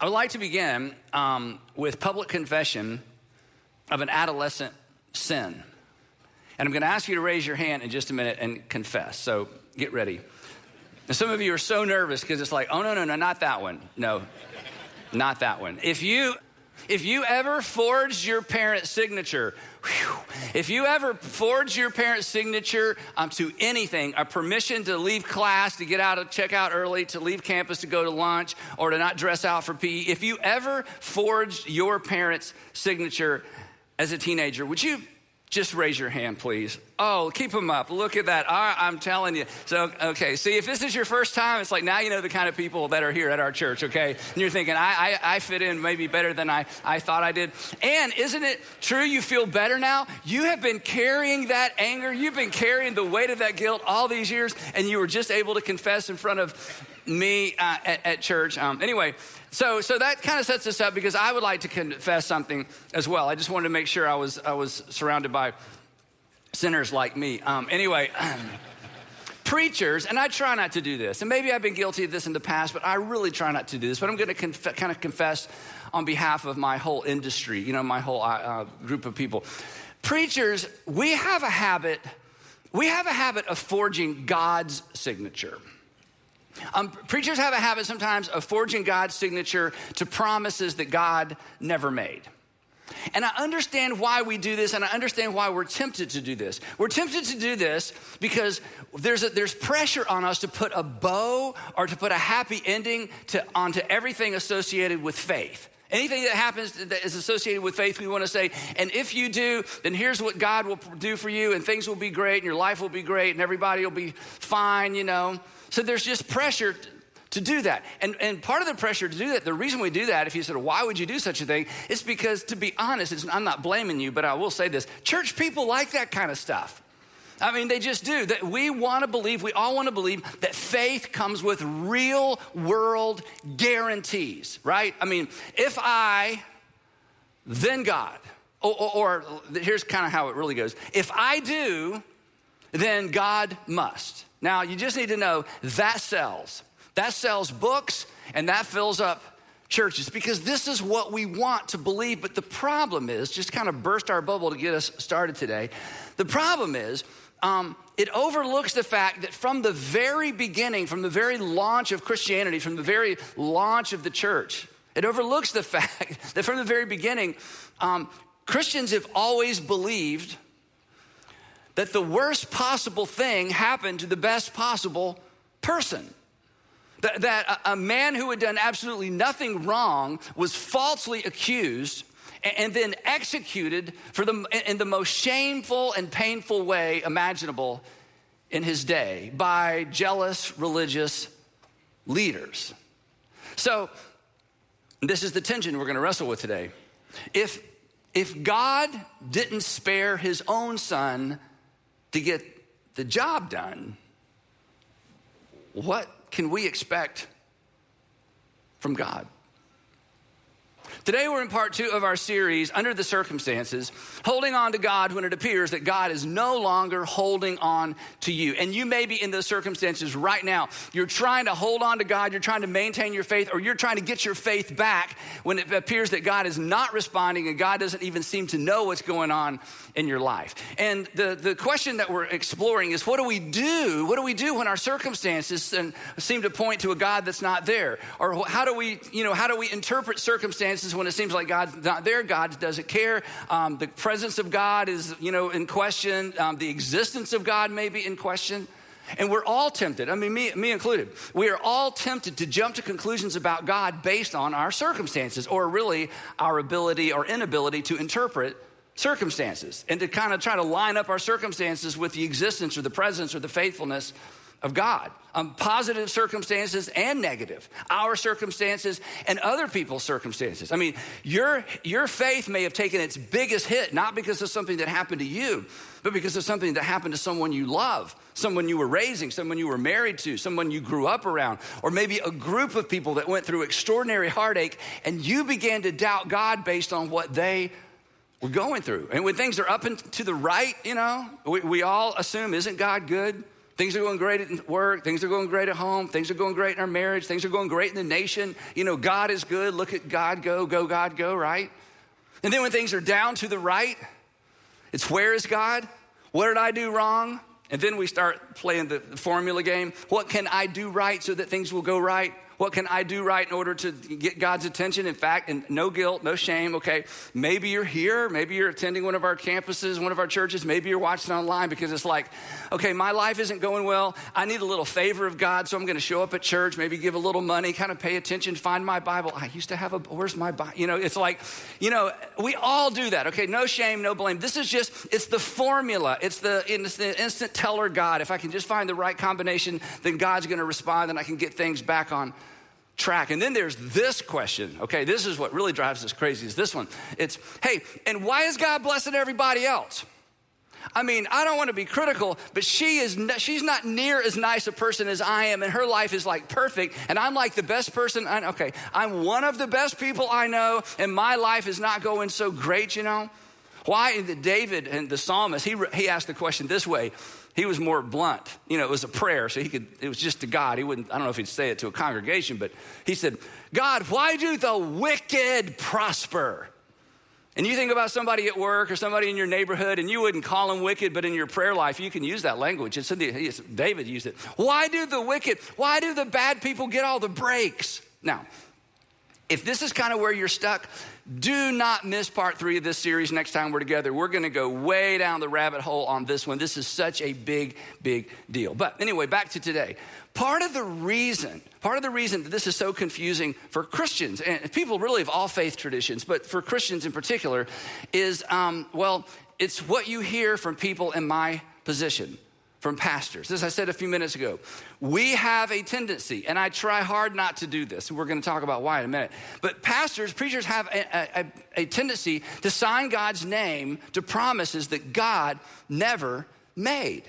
I would like to begin um, with public confession of an adolescent sin. And I'm going to ask you to raise your hand in just a minute and confess. So get ready. And some of you are so nervous because it's like, oh, no, no, no, not that one. No, not that one. If you if you ever forged your parent's signature, whew, if you ever forged your parent's signature um, to anything, a permission to leave class, to get out of check out early, to leave campus to go to lunch, or to not dress out for PE, if you ever forged your parent's signature as a teenager, would you just raise your hand, please. Oh, keep them up. Look at that. I'm telling you. So, okay. See, if this is your first time, it's like now you know the kind of people that are here at our church, okay? And you're thinking, I, I, I fit in maybe better than I, I thought I did. And isn't it true you feel better now? You have been carrying that anger, you've been carrying the weight of that guilt all these years, and you were just able to confess in front of me uh, at, at, church. Um, anyway, so so that kind of sets us up because I would like to confess something as well. I just wanted to make sure I was I was surrounded by sinners like me. Um, anyway. preachers, and I try not to do this, and maybe I've been guilty of this in the past, but I really try not to do this. But I'm going to conf- kind of confess on behalf of my whole industry, you know, my whole uh, uh, group of people. Preachers, we have a habit, we have a habit of forging God's signature. Um, preachers have a habit sometimes of forging God's signature to promises that God never made. And I understand why we do this, and I understand why we're tempted to do this. We're tempted to do this because there's, a, there's pressure on us to put a bow or to put a happy ending to, onto everything associated with faith. Anything that happens that is associated with faith, we want to say, and if you do, then here's what God will do for you, and things will be great, and your life will be great, and everybody will be fine, you know. So there's just pressure to do that. And, and part of the pressure to do that, the reason we do that, if you said, why would you do such a thing? It's because, to be honest, I'm not blaming you, but I will say this church people like that kind of stuff. I mean, they just do. That we want to believe, we all want to believe that faith comes with real world guarantees, right? I mean, if I, then God. Or, or, or here's kind of how it really goes. If I do, then God must. Now, you just need to know that sells. That sells books and that fills up churches because this is what we want to believe. But the problem is, just kind of burst our bubble to get us started today. The problem is, um, it overlooks the fact that from the very beginning, from the very launch of Christianity, from the very launch of the church, it overlooks the fact that from the very beginning, um, Christians have always believed that the worst possible thing happened to the best possible person. That, that a, a man who had done absolutely nothing wrong was falsely accused and, and then executed for the, in the most shameful and painful way imaginable in his day by jealous religious leaders. So, this is the tension we're going to wrestle with today. If, if God didn't spare his own son to get the job done, what can we expect from God? Today, we're in part two of our series, Under the Circumstances, holding on to God when it appears that God is no longer holding on to you. And you may be in those circumstances right now. You're trying to hold on to God, you're trying to maintain your faith, or you're trying to get your faith back when it appears that God is not responding and God doesn't even seem to know what's going on in your life. And the, the question that we're exploring is what do we do? What do we do when our circumstances seem to point to a God that's not there? Or how do we, you know, how do we interpret circumstances? When it seems like God's not there, God doesn't care. Um, the presence of God is, you know, in question. Um, the existence of God may be in question. And we're all tempted, I mean, me, me included, we are all tempted to jump to conclusions about God based on our circumstances, or really our ability or inability to interpret circumstances, and to kind of try to line up our circumstances with the existence or the presence or the faithfulness of God, um, positive circumstances and negative, our circumstances and other people's circumstances. I mean, your, your faith may have taken its biggest hit, not because of something that happened to you, but because of something that happened to someone you love, someone you were raising, someone you were married to, someone you grew up around, or maybe a group of people that went through extraordinary heartache and you began to doubt God based on what they were going through. And when things are up and to the right, you know, we, we all assume, isn't God good? Things are going great at work. Things are going great at home. Things are going great in our marriage. Things are going great in the nation. You know, God is good. Look at God go, go, God go, right? And then when things are down to the right, it's where is God? What did I do wrong? And then we start playing the formula game. What can I do right so that things will go right? What can I do right in order to get God's attention? In fact, and no guilt, no shame, okay? Maybe you're here, maybe you're attending one of our campuses, one of our churches, maybe you're watching online because it's like, okay, my life isn't going well. I need a little favor of God, so I'm going to show up at church, maybe give a little money, kind of pay attention, find my Bible. I used to have a, where's my Bible? You know, it's like, you know, we all do that, okay? No shame, no blame. This is just, it's the formula. It's the, it's the instant teller God. If I can just find the right combination, then God's going to respond and I can get things back on track. And then there's this question. Okay, this is what really drives us crazy is this one. It's, hey, and why is God blessing everybody else? I mean, I don't want to be critical, but she is she's not near as nice a person as I am and her life is like perfect and I'm like the best person I okay, I'm one of the best people I know and my life is not going so great, you know? Why David and the psalmist, he he asked the question this way. He was more blunt. You know, it was a prayer, so he could, it was just to God. He wouldn't, I don't know if he'd say it to a congregation, but he said, God, why do the wicked prosper? And you think about somebody at work or somebody in your neighborhood, and you wouldn't call them wicked, but in your prayer life, you can use that language. It's in the, it's, David used it. Why do the wicked, why do the bad people get all the breaks? Now, if this is kind of where you're stuck, do not miss part three of this series next time we're together. We're going to go way down the rabbit hole on this one. This is such a big, big deal. But anyway, back to today. Part of the reason, part of the reason that this is so confusing for Christians and people really of all faith traditions, but for Christians in particular, is um, well, it's what you hear from people in my position from pastors. As I said a few minutes ago, we have a tendency, and I try hard not to do this. and We're going to talk about why in a minute. But pastors, preachers have a, a, a tendency to sign God's name to promises that God never made.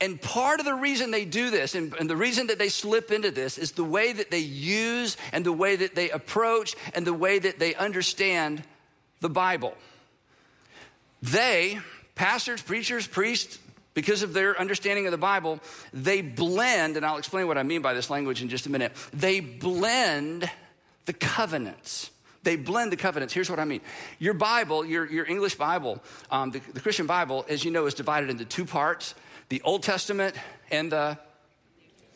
And part of the reason they do this, and, and, the reason that they slip into this, is the way that they use and the way that they approach and the way that they understand the Bible. They, pastors, preachers, priests, because of their understanding of the Bible, they blend, and I'll explain what I mean by this language in just a minute. They blend the covenants. They blend the covenants. Here's what I mean. Your Bible, your, your English Bible, um, the, the Christian Bible, as you know, is divided into two parts the Old Testament and the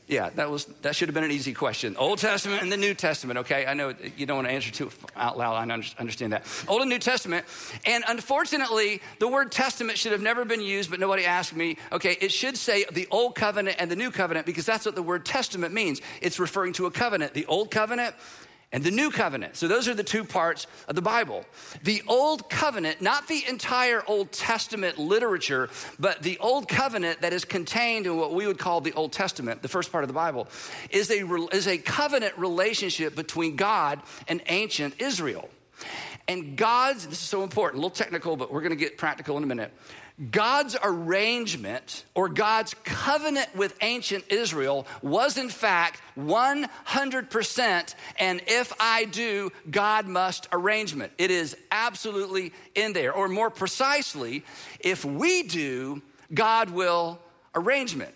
yeah, that was that should have been an easy question. Old Testament and the New Testament. Okay, I know you don't want to answer too out loud. I understand that. Old and New Testament, and unfortunately, the word Testament should have never been used. But nobody asked me. Okay, it should say the Old Covenant and the New Covenant because that's what the word Testament means. It's referring to a covenant. The Old Covenant and the new covenant. So, those are the two parts of the Bible. The old covenant, not the entire Old Testament literature, but the old covenant that is contained in what we would call the Old Testament, the first part of the Bible, is a, is a covenant relationship between God and ancient Israel. And God's, this is so important, a little technical, but we're gonna get practical in a minute. God's arrangement or God's covenant with ancient Israel was, in fact, 100% and if I do, God must arrangement. It is absolutely in there. Or more precisely, if we do, God will arrangement.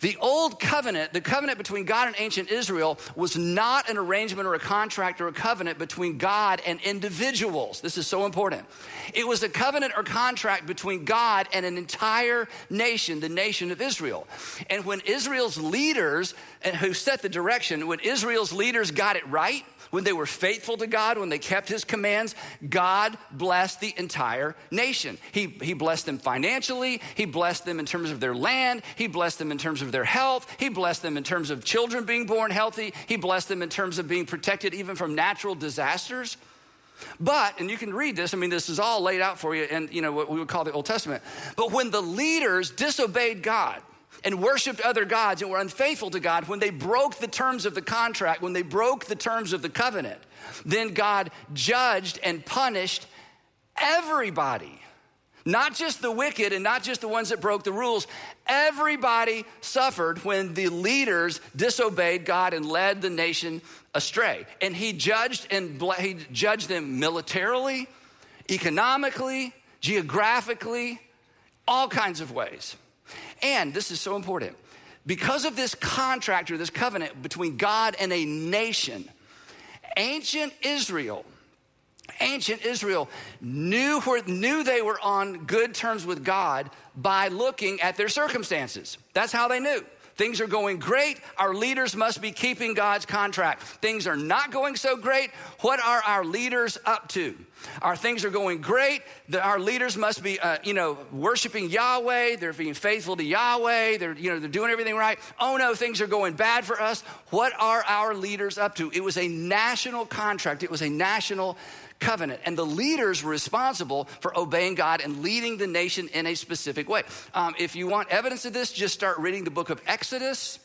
The old covenant, the covenant between God and ancient Israel, was not an arrangement or a contract or a covenant between God and individuals. This is so important. It was a covenant or contract between God and an entire nation, the nation of Israel. And when Israel's leaders, and who set the direction, when Israel's leaders got it right, when they were faithful to God, when they kept his commands, God blessed the entire nation. He, he blessed them financially, he blessed them in terms of their land, he blessed them in terms of their health, he blessed them in terms of children being born healthy, he blessed them in terms of being protected even from natural disasters. But, and you can read this, I mean, this is all laid out for you in, you know, what we would call the Old Testament. But when the leaders disobeyed God, and worshiped other gods and were unfaithful to God, when they broke the terms of the contract, when they broke the terms of the covenant, then God judged and punished everybody. Not just the wicked and not just the ones that broke the rules. Everybody suffered when the leaders disobeyed God and led the nation astray. And he judged and he judged them militarily, economically, geographically, all kinds of ways. And this is so important because of this contract or this covenant between God and a nation, ancient Israel, ancient Israel knew, where, knew they were on good terms with God by looking at their circumstances. That's how they knew. Things are going great. Our leaders must be keeping God's contract. Things are not going so great. What are our leaders up to? Our things are going great. The, our leaders must be, uh, you know, worshiping Yahweh. They're being faithful to Yahweh. They're, you know, they're doing everything right. Oh no, things are going bad for us. What are our leaders up to? It was a national contract. It was a national covenant. And the leaders were responsible for obeying God and leading the nation in a specific way. Um, if you want evidence of this, just start reading the book of Exodus.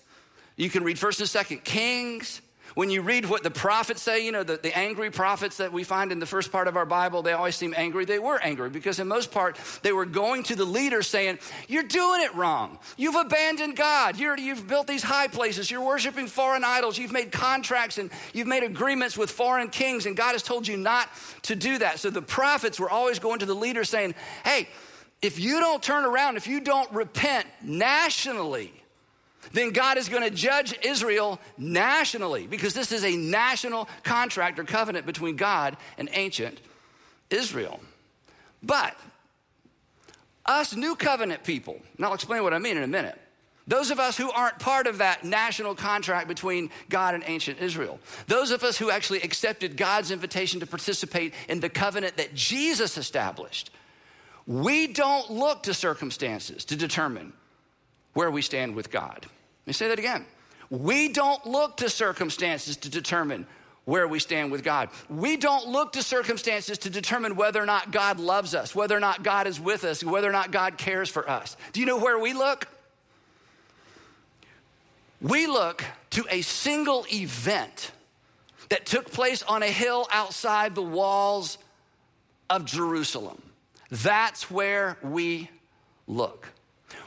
You can read 1st and 2nd Kings. When you read what the prophets say, you know, the, the angry prophets that we find in the first part of our Bible, they always seem angry. They were angry because, in most part, they were going to the leader saying, You're doing it wrong. You've abandoned God. you have built these high places. You're worshiping foreign idols. You've made contracts and you've made agreements with foreign kings, and God has told you not to do that. So the prophets were always going to the leader saying, Hey, if you don't turn around, if you don't repent nationally, then God is going to judge Israel nationally because this is a national contract or covenant between God and ancient Israel. But us new covenant people, and I'll explain what I mean in a minute. Those of us who aren't part of that national contract between God and ancient Israel, those of us who actually accepted God's invitation to participate in the covenant that Jesus established, we don't look to circumstances to determine where we stand with God. Let me say that again. We don't look to circumstances to determine where we stand with God. We don't look to circumstances to determine whether or not God loves us, whether or not God is with us, whether or not God cares for us. Do you know where we look? We look to a single event that took place on a hill outside the walls of Jerusalem. That's where we look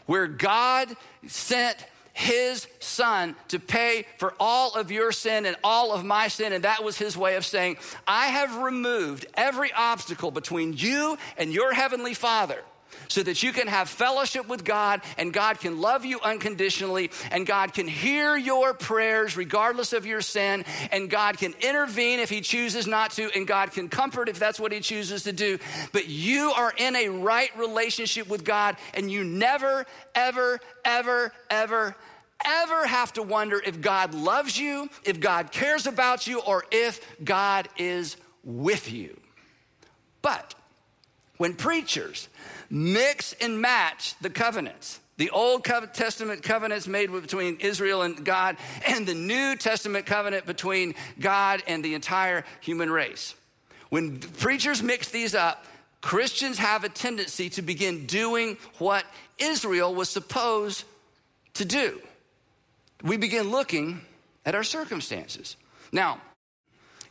where God sent his son to pay for all of your sin and all of my sin. And that was his way of saying, I have removed every obstacle between you and your heavenly father so that you can have fellowship with God and God can love you unconditionally and God can hear your prayers regardless of your sin and God can intervene if He chooses not to and God can comfort if that's what He chooses to do. But you are in a right relationship with God and you never, ever, ever, ever, ever have to wonder if God loves you, if God cares about you, or if God is with you. But when preachers mix and match the covenants. The Old Testament covenants made between Israel and God, and the New Testament covenant between God and the entire human race. When preachers mix these up, Christians have a tendency to begin doing what Israel was supposed to do. We begin looking at our circumstances. Now,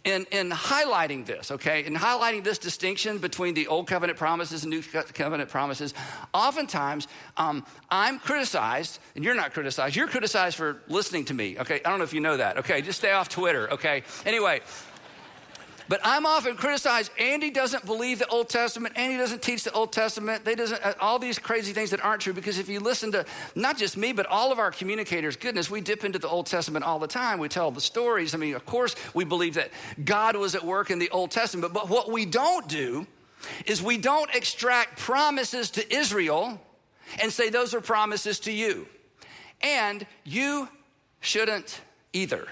in, in highlighting this, okay, in highlighting this distinction between the old covenant promises and new covenant promises, oftentimes um, I'm criticized, and you're not criticized. You're criticized for listening to me, okay? I don't know if you know that, okay? Just stay off Twitter, okay? Anyway, but I'm often criticized. Andy doesn't believe the Old Testament. Andy doesn't teach the Old Testament. They doesn't uh, all these crazy things that aren't true. Because if you listen to not just me, but all of our communicators, goodness, we dip into the Old Testament all the time. We tell the stories. I mean, of course, we believe that God was at work in the Old Testament. But what we don't do is we don't extract promises to Israel and say those are promises to you, and you shouldn't either.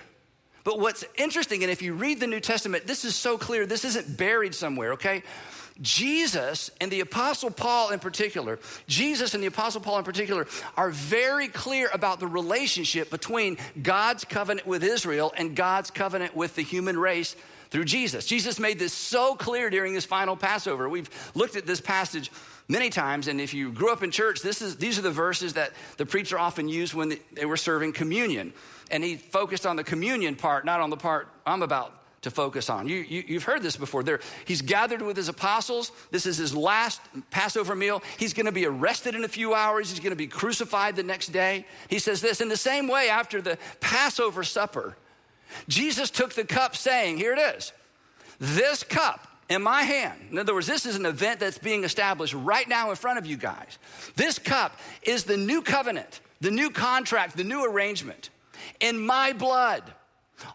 But what's interesting, and if you read the New Testament, this is so clear, this isn't buried somewhere, okay? Jesus and the Apostle Paul in particular, Jesus and the Apostle Paul in particular, are very clear about the relationship between God's covenant with Israel and God's covenant with the human race through Jesus. Jesus made this so clear during his final Passover. We've looked at this passage many times, and if you grew up in church, this is, these are the verses that the preacher often used when they were serving communion and he focused on the communion part, not on the part I'm about to focus on. You, you, have heard this before. There, he's gathered with his apostles. This is his last Passover meal. He's going to be arrested in a few hours. He's going to be crucified the next day. He says this in the same way after the Passover supper, Jesus took the cup, saying, Here it is, this cup in my hand. In other words, this is an event that's being established right now in front of you guys. This cup is the new covenant the new contract, the new arrangement in my blood.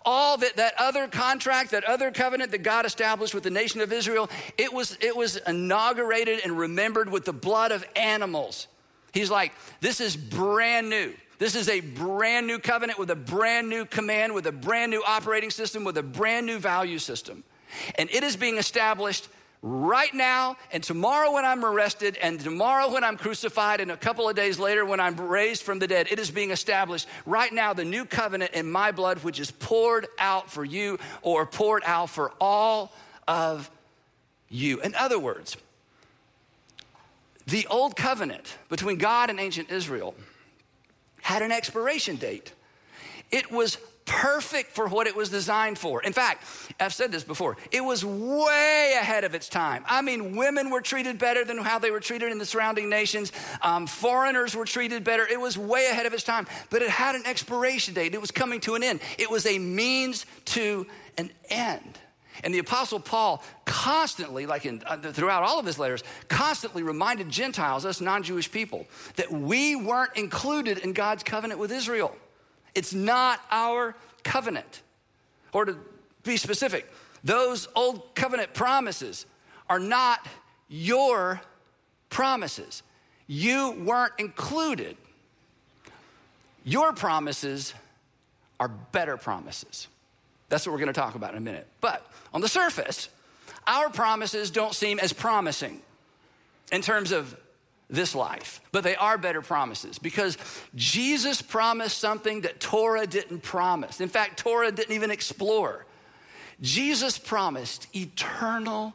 All that, that other contract, that other covenant that God established with the nation of Israel, it was, it was inaugurated and remembered with the blood of animals. He's like, this is brand new. This is a brand new covenant with a brand new command, with a brand new operating system, with a brand new value system. And it is being established right now and tomorrow when I'm arrested and tomorrow when I'm crucified and a couple of days later when I'm raised from the dead. It is being established right now, the new covenant in my blood, which is poured out for you or poured out for all of you. In other words, the old covenant between God and ancient Israel had an expiration date. It was perfect for what it was designed for. In fact, I've said this before, it was way ahead of its time. I mean, women were treated better than how they were treated in the surrounding nations, um, foreigners were treated better. It was way ahead of its time, but it had an expiration date. It was coming to an end, it was a means to an end. And the Apostle Paul constantly, like in, uh, throughout all of his letters, constantly reminded Gentiles, us non Jewish people, that we weren't included in God's covenant with Israel. It's not our covenant. Or to be specific, those old covenant promises are not your promises. You weren't included. Your promises are better promises. That's what we're going to talk about in a minute. But on the surface, our promises don't seem as promising in terms of this life, but they are better promises because Jesus promised something that Torah didn't promise. In fact, Torah didn't even explore. Jesus promised eternal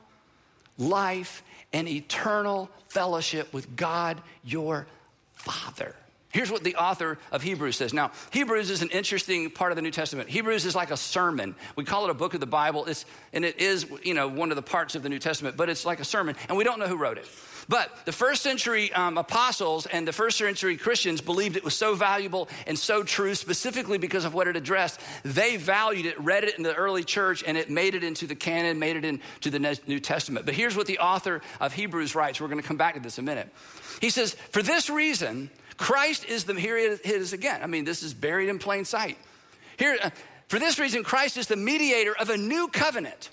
life and eternal fellowship with God your Father. Here's what the author of Hebrews says. Now, Hebrews is an interesting part of the New Testament. Hebrews is like a sermon. We call it a book of the Bible, it's, and it is, you know, one of the parts of the New Testament, but it's like a sermon, and we don't know who wrote it. But the first century um, apostles and the first century Christians believed it was so valuable and so true, specifically because of what it addressed. They valued it, read it in the early church, and it made it into the canon, made it into the New Testament. But here's what the author of Hebrews writes. We're going to come back to this in a minute. He says, For this reason, Christ is the, here it is again. I mean, this is buried in plain sight. Here, uh, for this reason, Christ is the mediator of a new covenant,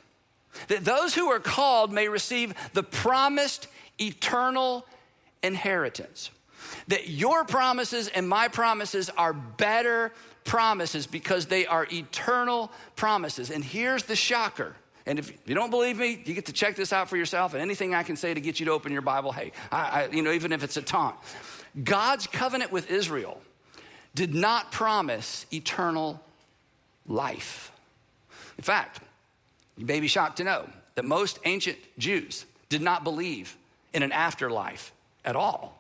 that those who are called may receive the promised eternal inheritance. That your promises and my promises are better promises because they are eternal promises. And here's the shocker. And if you don't believe me, you get to check this out for yourself. And anything I can say to get you to open your Bible, hey, I, I, you know, even if it's a taunt. God's covenant with Israel did not promise eternal life. In fact, you may be shocked to know that most ancient Jews did not believe in an afterlife at all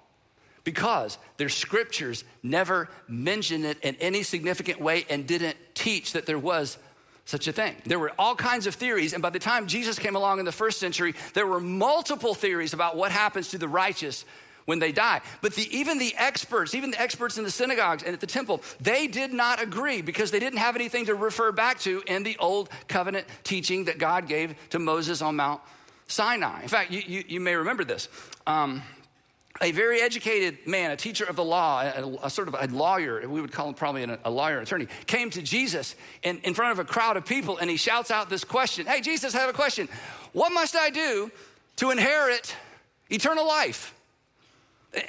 because their scriptures never mentioned it in any significant way and didn't teach that there was such a thing. There were all kinds of theories, and by the time Jesus came along in the first century, there were multiple theories about what happens to the righteous when they die. But the, even the experts, even the experts in the synagogues and at the temple, they did not agree because they didn't have anything to refer back to in the old covenant teaching that God gave to Moses on Mount Sinai. In fact, you, you, you may remember this. Um, a very educated man, a teacher of the law, a, a, sort of a lawyer, we would call him probably an, a lawyer attorney, came to Jesus in, in front of a crowd of people and he shouts out this question Hey, Jesus, I have a question. What must I do to inherit eternal life?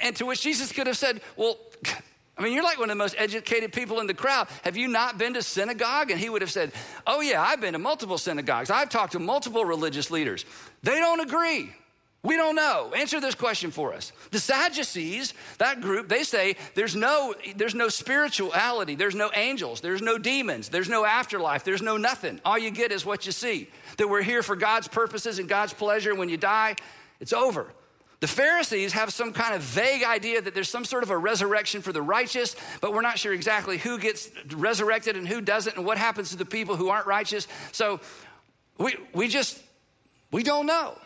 And to which Jesus could have said, Well, I mean, you're like one of the most educated people in the crowd. Have you not been to synagogue? And he would have said, Oh, yeah, I've been to multiple synagogues. I've talked to multiple religious leaders. They don't agree. We don't know. Answer this question for us. The Sadducees, that group, they say there's no, there's no spirituality, there's no angels, there's no demons, there's no afterlife, there's no nothing. All you get is what you see. That we're here for God's purposes and God's pleasure. When you die, it's over. The Pharisees have some kind of vague idea that there's some sort of a resurrection for the righteous, but we're not sure exactly who gets resurrected and who doesn't and what happens to the people who aren't righteous. So we, we just, we don't know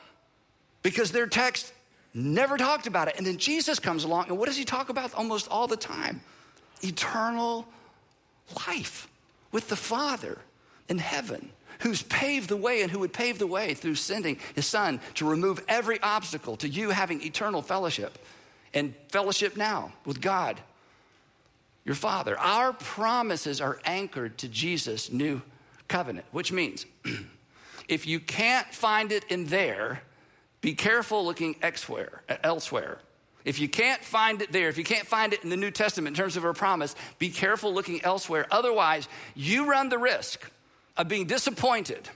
because their text never talked about it. And then Jesus comes along, and what does he talk about almost all the time? Eternal life with the Father in heaven who's paved the way and who would pave the way through sending his son to remove every obstacle to you having eternal fellowship and fellowship now with God your father. Our promises are anchored to Jesus' new covenant, which means if you can't find it in there, be careful looking elsewhere. If you can't find it there, if you can't find it in the New Testament in terms of a promise, be careful looking elsewhere. Otherwise, you run the risk of being disappointed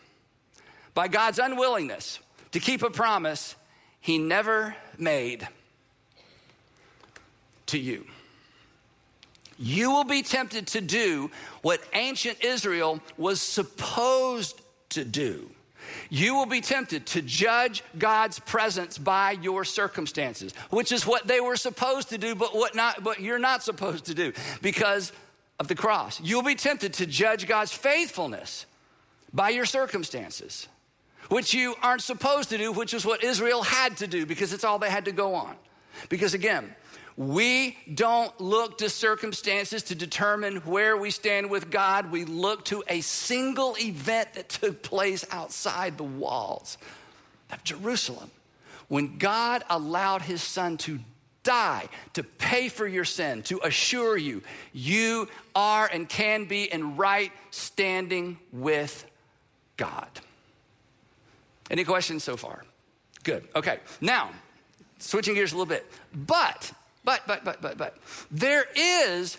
by God's unwillingness to keep a promise he never made to you. You will be tempted to do what ancient Israel was supposed to do. You will be tempted to judge God's presence by your circumstances, which is what they were supposed to do, but what not but you're not supposed to do because of the cross. You'll be tempted to judge God's faithfulness by your circumstances, which you aren't supposed to do, which is what Israel had to do because it's all they had to go on. Because again, we don't look to circumstances to determine where we stand with God. We look to a single event that took place outside the walls of Jerusalem. When God allowed his son to die to pay for your sin, to assure you you are and can be in right standing with God. Any questions so far? Good. Okay. Now, switching gears a little bit. But but, but, but, but, but, there is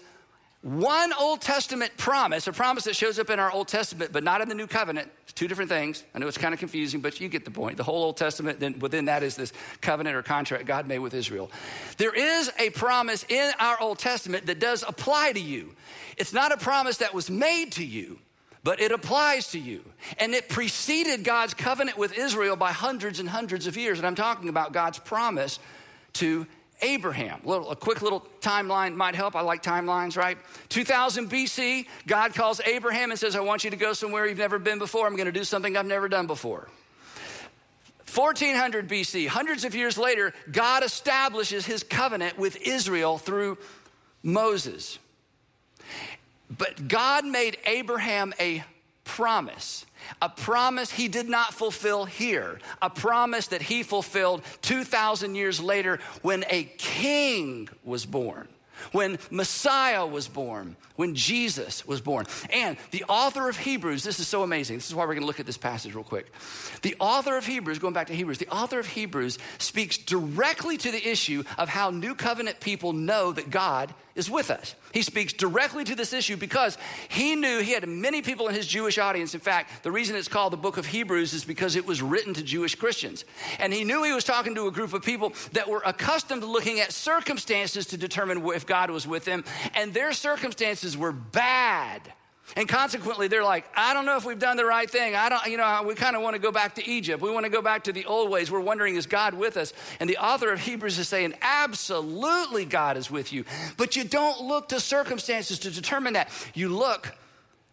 one Old Testament promise, a promise that shows up in our Old Testament, but not in the New Covenant. It's two different things. I know it's kind of confusing, but you get the point. The whole Old Testament, then within that is this covenant or contract God made with Israel. There is a promise in our Old Testament that does apply to you. It's not a promise that was made to you, but it applies to you. And it preceded God's covenant with Israel by hundreds and hundreds of years. And I'm talking about God's promise to Abraham. A, little, a quick little timeline might help. I like timelines, right? 2000 BC, God calls Abraham and says, I want you to go somewhere you've never been before. I'm going to do something I've never done before. 1400 BC, hundreds of years later, God establishes his covenant with Israel through Moses. But God made Abraham a promise a promise he did not fulfill here, a promise that he fulfilled 2,000 years later when a king was born when Messiah was born, when Jesus was born. And the author of Hebrews, this is so amazing. This is why we're going to look at this passage real quick. The author of Hebrews, going back to Hebrews, the author of Hebrews speaks directly to the issue of how new covenant people know that God is with us. He speaks directly to this issue because he knew he had many people in his Jewish audience. In fact, the reason it's called the book of Hebrews is because it was written to Jewish Christians. And he knew he was talking to a group of people that were accustomed to looking at circumstances to determine if God was with them, and their circumstances were bad. And consequently, they're like, I don't know if we've done the right thing. I don't, you know, we kind of want to go back to Egypt. We want to go back to the old ways. We're wondering, is God with us? And the author of Hebrews is saying, absolutely, God is with you. But you don't look to circumstances to determine that. You look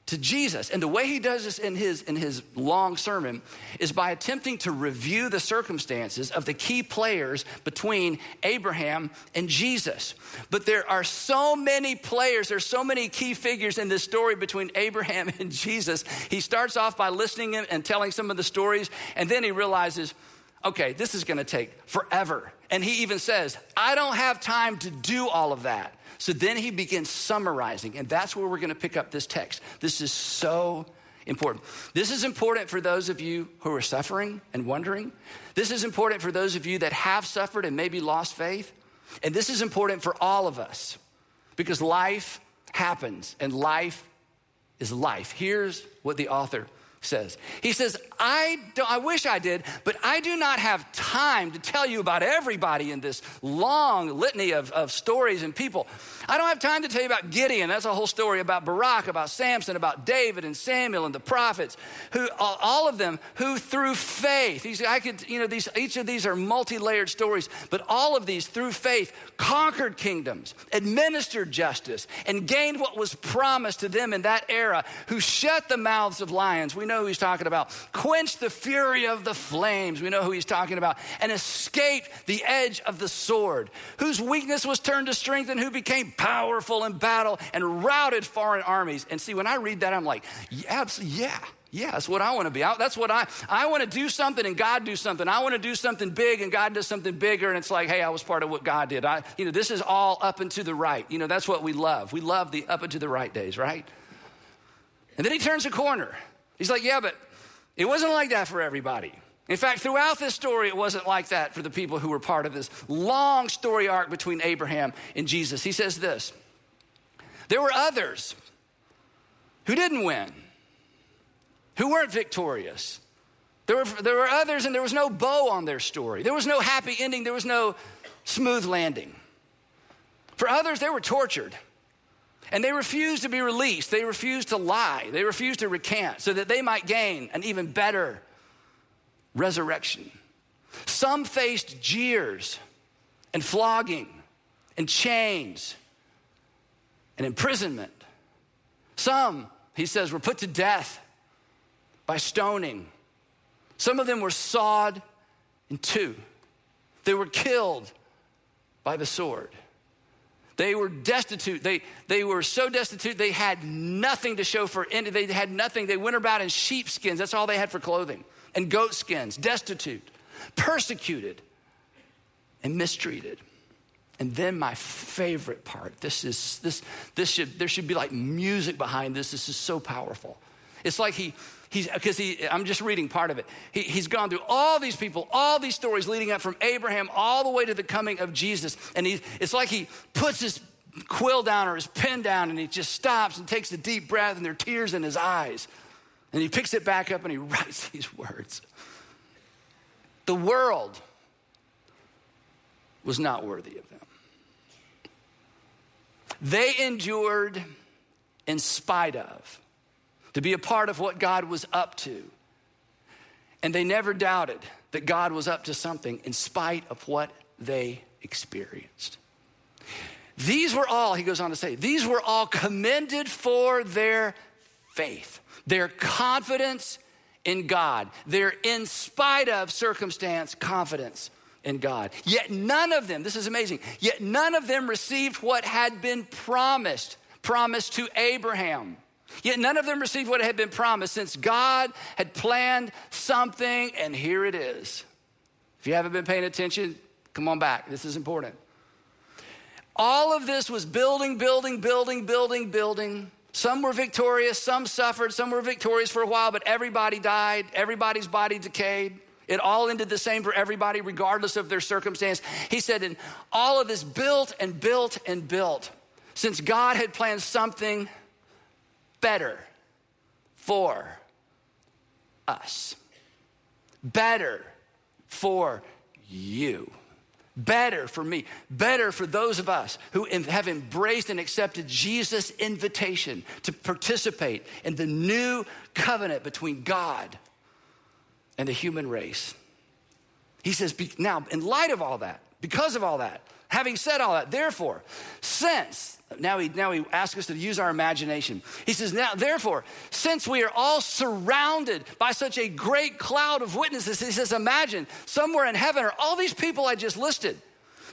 to Jesus. And the way he does this in his, in his long sermon is by attempting to review the circumstances of the key players between Abraham and Jesus. But there are so many players, there's so many key figures in this story between Abraham and Jesus. He starts off by listening and telling some of the stories, and then he realizes, okay, this is gonna take forever. And he even says, I don't have time to do all of that. So then he begins summarizing, and that's where we're going to pick up this text. This is so important. This is important for those of you who are suffering and wondering. This is important for those of you that have suffered and maybe lost faith. And this is important for all of us because life happens and life is life. Here's what the author says. He says, I, I wish I did, but I do not have time to tell you about everybody in this long litany of, of stories and people. I don't have time to tell you about Gideon. That's a whole story about Barak, about Samson, about David and Samuel and the prophets, who all of them who through faith, I could, you know, these, each of these are multi-layered stories, but all of these through faith conquered kingdoms, administered justice, and gained what was promised to them in that era, who shut the mouths of lions. We know who he's talking about. Quench the fury of the flames. We know who he's talking about. And escape the edge of the sword, whose weakness was turned to strength and who became powerful in battle and routed foreign armies. And see, when I read that, I'm like, yeah, yeah, Yeah, that's what I want to be. I, that's what I, I want to do something and God do something. I want to do something big and God does something bigger. And it's like, hey, I was part of what God did. I, you know, this is all up and to the right. You know, that's what we love. We love the up and to the right days, right? And then he turns a corner. He's like, yeah, but it wasn't like that for everybody. In fact, throughout this story, it wasn't like that for the people who were part of this long story arc between Abraham and Jesus. He says this there were others who didn't win, who weren't victorious. There were, there were others, and there was no bow on their story. There was no happy ending, there was no smooth landing. For others, they were tortured. And they refused to be released. They refused to lie. They refused to recant so that they might gain an even better resurrection. Some faced jeers and flogging and chains and imprisonment. Some, he says, were put to death by stoning. Some of them were sawed in two. They were killed by the sword. They were destitute. They, they were so destitute, they had nothing to show for any, they had nothing. They went about in sheepskins. That's all they had for clothing. And goat skins, destitute, persecuted, and mistreated. And then my favorite part. This is this this should there should be like music behind this. This is so powerful. It's like he he's because he I'm just reading part of it. He, he's gone through all these people, all these stories leading up from Abraham all the way to the coming of Jesus. And he it's like he puts his quill down or his pen down and he just stops and takes a deep breath and there are tears in his eyes. And he picks it back up and he writes these words. The world was not worthy of them. They endured in spite of, to be a part of what God was up to. And they never doubted that God was up to something in spite of what they experienced. These were all, he goes on to say, these were all commended for their faith, their confidence in God, their in spite of circumstance confidence in God. Yet none of them, this is amazing, yet none of them received what had been promised, promised to Abraham. Yet none of them received what had been promised since God had planned something, and here it is. If you haven't been paying attention, come on back. This is important. All of this was building, building, building, building, building. Some were victorious, some suffered, some were victorious for a while, but everybody died, everybody's body decayed. It all ended the same for everybody, regardless of their circumstance. He said, and all of this built and built and built since God had planned something better for us, better for you, better for me, better for those of us who have embraced and accepted Jesus' invitation to participate in the new covenant between God and the human race. He says, now, in light of all that, because of all that, having said all that, therefore, since, now he, now he asks us to use our imagination. He says, now, therefore, since we are all surrounded by such a great cloud of witnesses, he says, imagine somewhere in heaven are all these people I just listed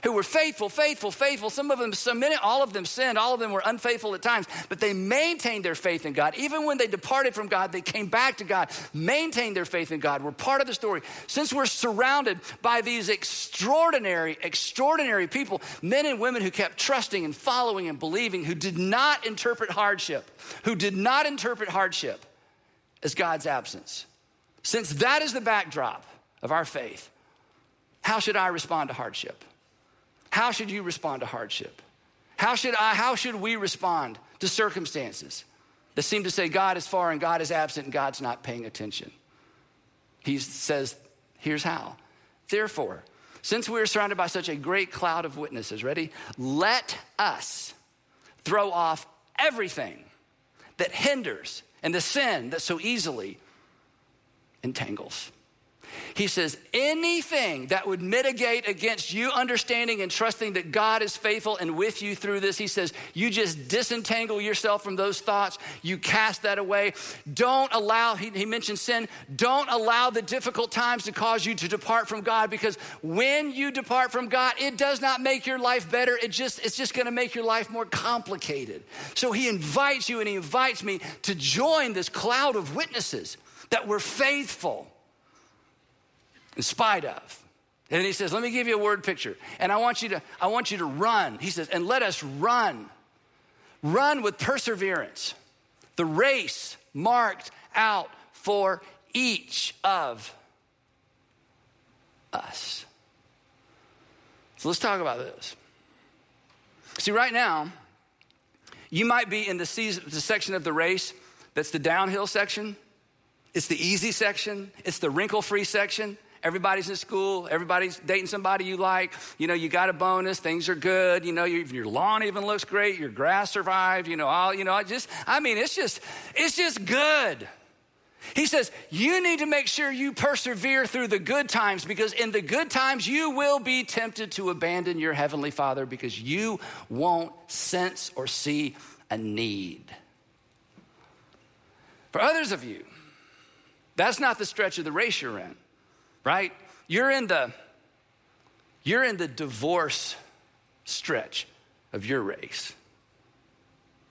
who were faithful, faithful, faithful. Some of them submitted, all of them sinned, all of them were unfaithful at times, but they maintained their faith in God. Even when they departed from God, they came back to God, maintained their faith in God. We're part of the story. Since we're surrounded by these extraordinary, extraordinary people, men and women who kept trusting and following and believing, who did not interpret hardship, who did not interpret hardship as God's absence. Since that is the backdrop of our faith, how should I respond to hardship? How should you respond to hardship? How should I, how should we respond to circumstances that seem to say God is far and God is absent and God's not paying attention? He says, here's how. Therefore, since we are surrounded by such a great cloud of witnesses, ready? Let us throw off everything that hinders and the sin that so easily entangles. He says, anything that would mitigate against you understanding and trusting that God is faithful and with you through this, he says, you just disentangle yourself from those thoughts. You cast that away. Don't allow, he, he mentioned sin, don't allow the difficult times to cause you to depart from God because when you depart from God, it does not make your life better. It just, it's just going to make your life more complicated. So he invites you and he invites me to join this cloud of witnesses that we're faithful in spite of. And he says, Let me give you a word picture. And I want you to, I want you to run. He says, and let us run. Run with perseverance. The race marked out for each of us. So let's talk about this. See, right now, you might be in the, season, the section of the race that's the downhill section. It's the easy section. It's the wrinkle free section. Everybody's in school. Everybody's dating somebody you like. You know, you got a bonus. Things are good. You know, your, your lawn even looks great. Your grass survived. You know, all, you know, I just, I mean, it's just, it's just good. He says, You need to make sure you persevere through the good times because in the good times you will be tempted to abandon your Heavenly Father because you won't sense or see a need. For others of you, that's not the stretch of the race you're in, right? You're in the you're in the divorce stretch of your race.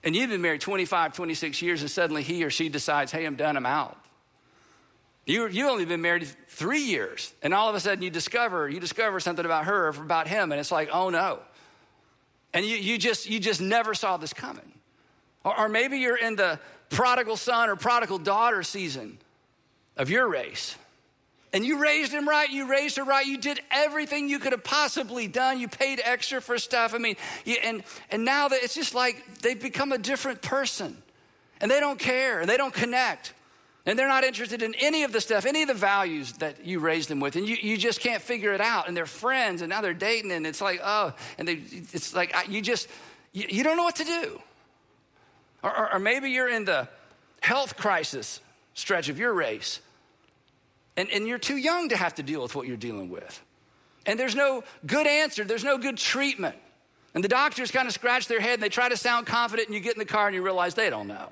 And you've been married 25, 26 years, and suddenly he or she decides, hey, I'm done, I'm out. You, you only been married three years, and all of a sudden you discover, you discover something about her or about him, and it's like, oh no. And you, you, just, you just never saw this coming. Or, or maybe you're in the prodigal son or prodigal daughter season of your race. And you raised him right, you raised her right, you did everything you could have possibly done. You paid extra for stuff. I mean, you, and, and now that it's just like they've become a different person. And they don't care, and they don't connect. And they're not interested in any of the stuff, any of the values that you raised them with. And you, you just can't figure it out. And they're friends, and now they're dating, and it's like, oh, and they, it's like, you just, you, you don't know what to do. Or, or, or maybe you're in the health crisis stretch of your race, and, and you're too young to have to deal with what you're dealing with. And there's no good answer, there's no good treatment. And the doctors kind of scratch their head and they try to sound confident, and you get in the car and you realize they don't know.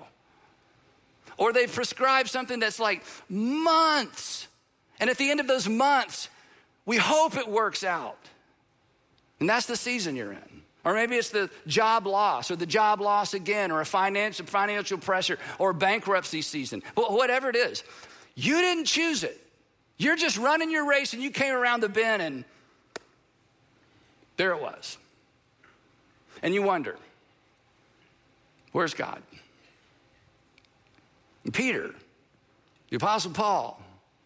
Or they prescribe something that's like months. And at the end of those months, we hope it works out. And that's the season you're in. Or maybe it's the job loss or the job loss again or a financial, financial pressure or bankruptcy season. Whatever it is, you didn't choose it. You're just running your race and you came around the bend and there it was. And you wonder, where's God? Peter, the Apostle Paul,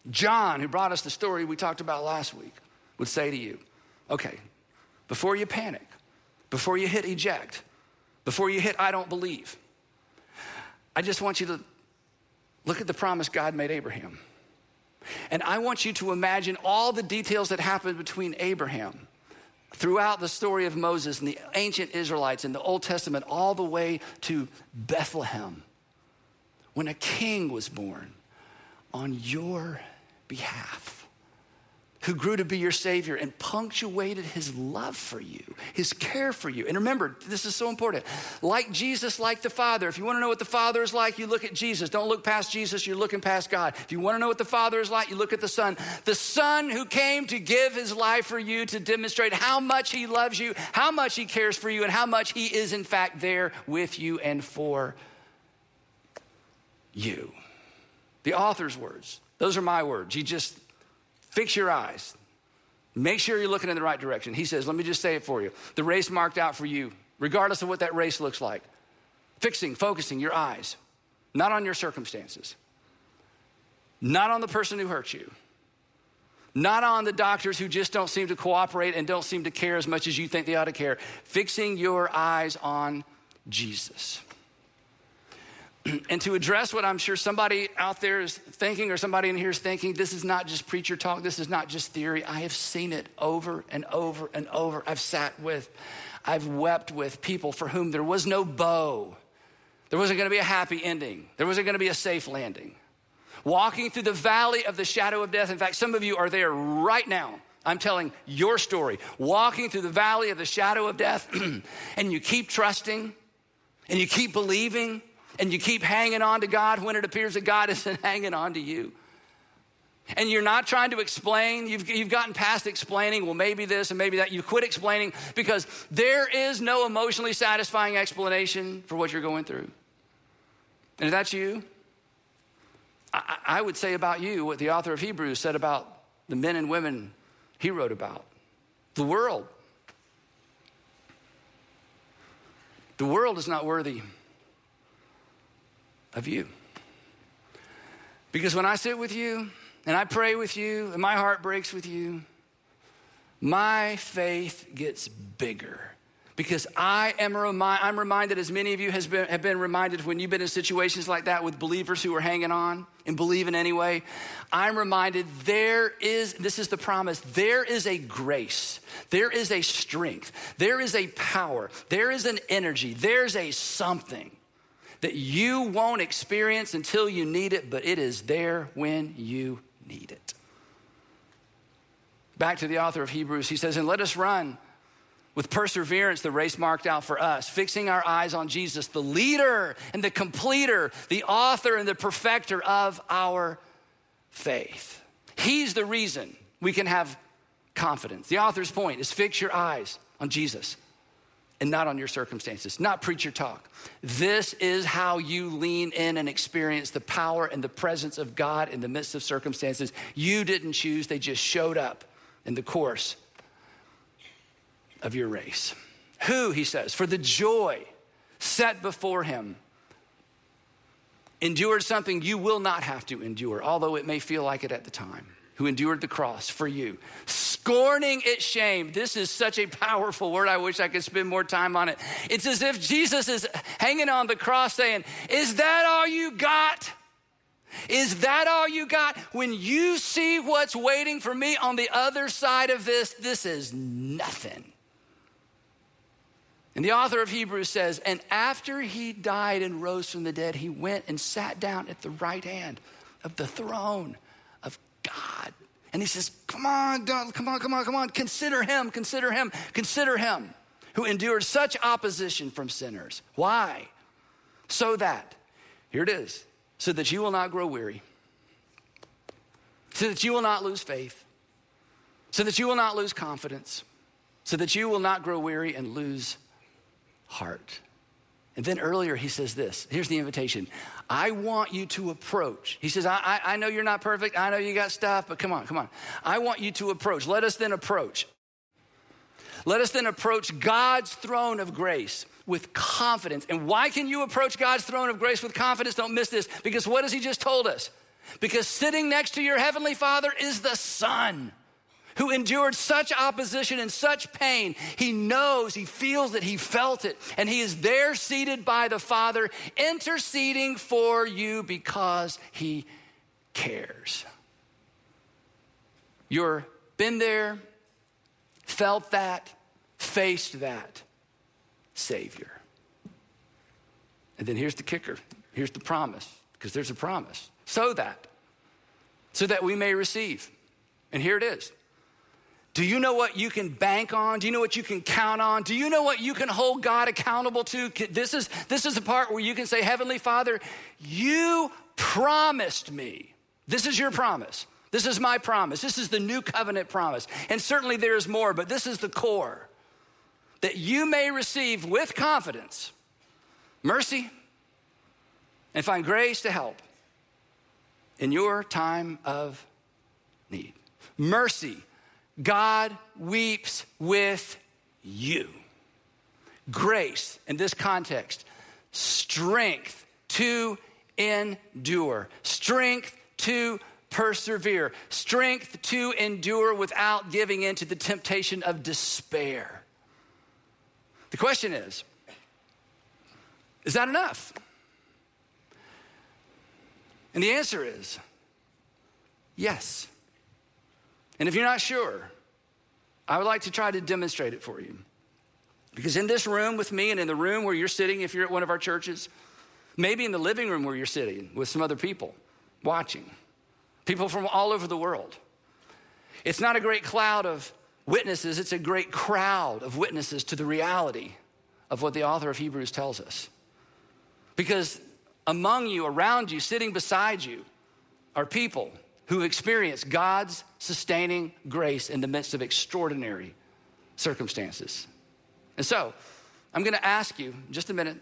John, who brought us the story we talked about last week, would say to you, okay, before you panic, before you hit eject, before you hit I don't believe, I just want you to look at the promise God made Abraham. And I want you to imagine all the details that happened between Abraham throughout the story of Moses and the ancient Israelites in the Old Testament, all the way to Bethlehem when a king was born on your behalf, who grew to be your Savior and punctuated his love for you, his care for you. And remember, this is so important. Like Jesus, like the Father. If you want to know what the Father is like, you look at Jesus. Don't look past Jesus, you're looking past God. If you want to know what the Father is like, you look at the Son. The Son who came to give his life for you to demonstrate how much he loves you, how much he cares for you, and how much he is, in fact, there with you and for you. The author's words, those are my words. You just fix your eyes. Make sure you're looking in the right direction. He says, let me just say it for you. The race marked out for you, regardless of what that race looks like. Fixing, focusing your eyes, not on your circumstances, not on the person who hurt you, not on the doctors who just don't seem to cooperate and don't seem to care as much as you think they ought to care. Fixing your eyes on Jesus. and to address what I'm sure somebody out there is thinking, or somebody in here is thinking, this is not just preacher talk, this is not just theory. I have seen it over and over and over. I've sat with, I've wept with people for whom there was no bow. There wasn't going to be a happy ending, there wasn't going to be a safe landing. Walking through the valley of the shadow of death. In fact, some of you are there right now. I'm telling your story. Walking through the valley of the shadow of death, and you keep trusting, and you keep believing, and you keep hanging on to God when it appears that God isn't hanging on to you. And you're not trying to explain, you've, you've gotten past explaining, well, maybe this and maybe that. You quit explaining because there is no emotionally satisfying explanation for what you're going through. And if that's you, I, I would say about you what the author of Hebrews said about the men and women he wrote about the world. The world is not worthy of you. Because when I sit with you and I pray with you and my heart breaks with you, my faith gets bigger because I am I'm reminded, as many of you has been, have been reminded when you've been in situations like that with believers who are hanging on and believing anyway. I'm reminded there is, this is the promise, there is a grace, there is a strength, there is a power, there is an energy, there's a something that you won't experience until you need it, but it is there when you need it. Back to the author of Hebrews, he says, And let us run with perseverance the race marked out for us, fixing our eyes on Jesus, the leader and the completer, the author and the perfecter of our faith. He's the reason we can have confidence. The author's point is fix your eyes on Jesus and not on your circumstances, not preacher talk. This is how you lean in and experience the power and the presence of God in the midst of circumstances you didn't choose, they just showed up in the course of your race. Who, he says, for the joy set before him, endured something you will not have to endure, although it may feel like it at the time, who endured the cross for you, scorning its shame. This is such a powerful word. I wish I could spend more time on it. It's as if Jesus is hanging on the cross saying, Is that all you got? Is that all you got? When you see what's waiting for me on the other side of this, this is nothing. And the author of Hebrews says, And after he died and rose from the dead, he went and sat down at the right hand of the throne God. And he says, Come on, come on, come on, come on. Consider him, consider him, consider him who endured such opposition from sinners. Why? So that, here it is, so that you will not grow weary, so that you will not lose faith, so that you will not lose confidence, so that you will not grow weary and lose heart. And then earlier he says this here's the invitation I want you to approach. He says, I, I, I, know you're not perfect. I know you got stuff, but come on, come on. I want you to approach. Let us then approach. Let us then approach God's throne of grace with confidence. And why can you approach God's throne of grace with confidence? Don't miss this. Because what has he just told us? Because sitting next to your heavenly Father is the Son who endured such opposition and such pain. He knows, he feels it, he felt it, and he is there seated by the Father, interceding for you because he cares. You're been there, felt that, faced that Savior. And then here's the kicker here's the promise, because there's a promise. So that, so that we may receive. And here it is do you know what you can bank on? Do you know what you can count on? Do you know what you can hold God accountable to? This is, this is the part where you can say, Heavenly Father, you promised me. This is your promise. This is my promise. This is the new covenant promise. And certainly there's more, but this is the core that you may receive with confidence mercy and find grace to help in your time of need. Mercy God weeps with you. Grace, in this context, strength to endure, strength to persevere, strength to endure without giving in to the temptation of despair. The question is is that enough? And the answer is yes. And if you're not sure, I would like to try to demonstrate it for you. Because in this room with me and in the room where you're sitting, if you're at one of our churches, maybe in the living room where you're sitting with some other people watching, people from all over the world, it's not a great cloud of witnesses, it's a great crowd of witnesses to the reality of what the author of Hebrews tells us. Because among you, around you, sitting beside you, are people who experience God's sustaining grace in the midst of extraordinary circumstances. And so, I'm gonna ask you just a minute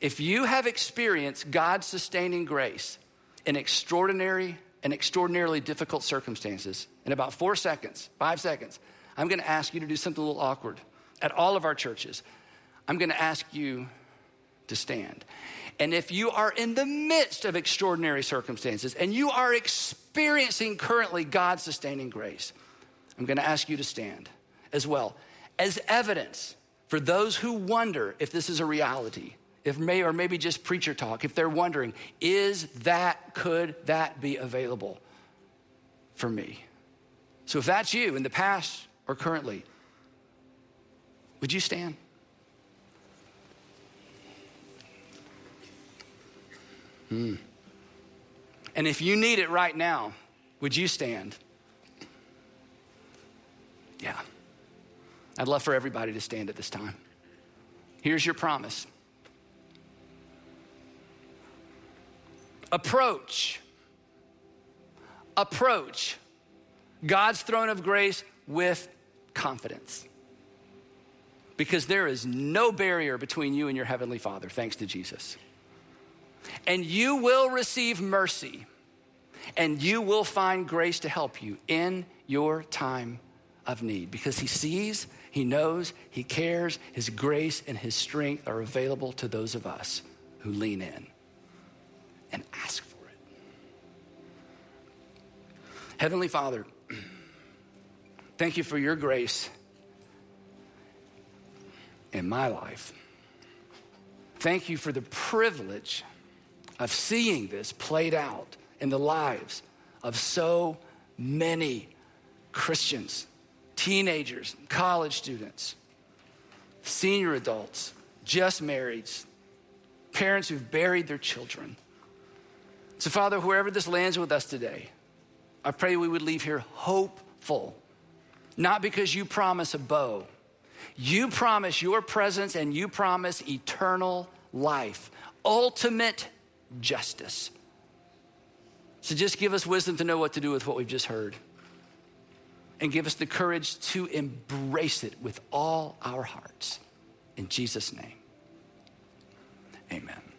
if you have experienced God's sustaining grace in extraordinary and extraordinarily difficult circumstances, in about four seconds, five seconds, I'm gonna ask you to do something a little awkward at all of our churches. I'm gonna ask you to stand. And if you are in the midst of extraordinary circumstances and you are experiencing currently God's sustaining grace, I'm gonna ask you to stand as well as evidence for those who wonder if this is a reality, if may or maybe just preacher talk, if they're wondering, is that, could that be available for me? So if that's you in the past or currently, would you stand? Hmm. And if you need it right now, would you stand? Yeah. I'd love for everybody to stand at this time. Here's your promise approach, approach God's throne of grace with confidence. Because there is no barrier between you and your Heavenly Father, thanks to Jesus. And you will receive mercy, and you will find grace to help you in your time of need because He sees, He knows, He cares. His grace and His strength are available to those of us who lean in and ask for it. Heavenly Father, thank you for your grace in my life. Thank you for the privilege of seeing this played out in the lives of so many Christians, teenagers, college students, senior adults, just marrieds, parents who've buried their children. So, Father, wherever this lands with us today, I pray we would leave here hopeful, not because you promise a bow you promise your presence and you promise eternal life, ultimate justice. So just give us wisdom to know what to do with what we've just heard. And give us the courage to embrace it with all our hearts. In Jesus' name, amen.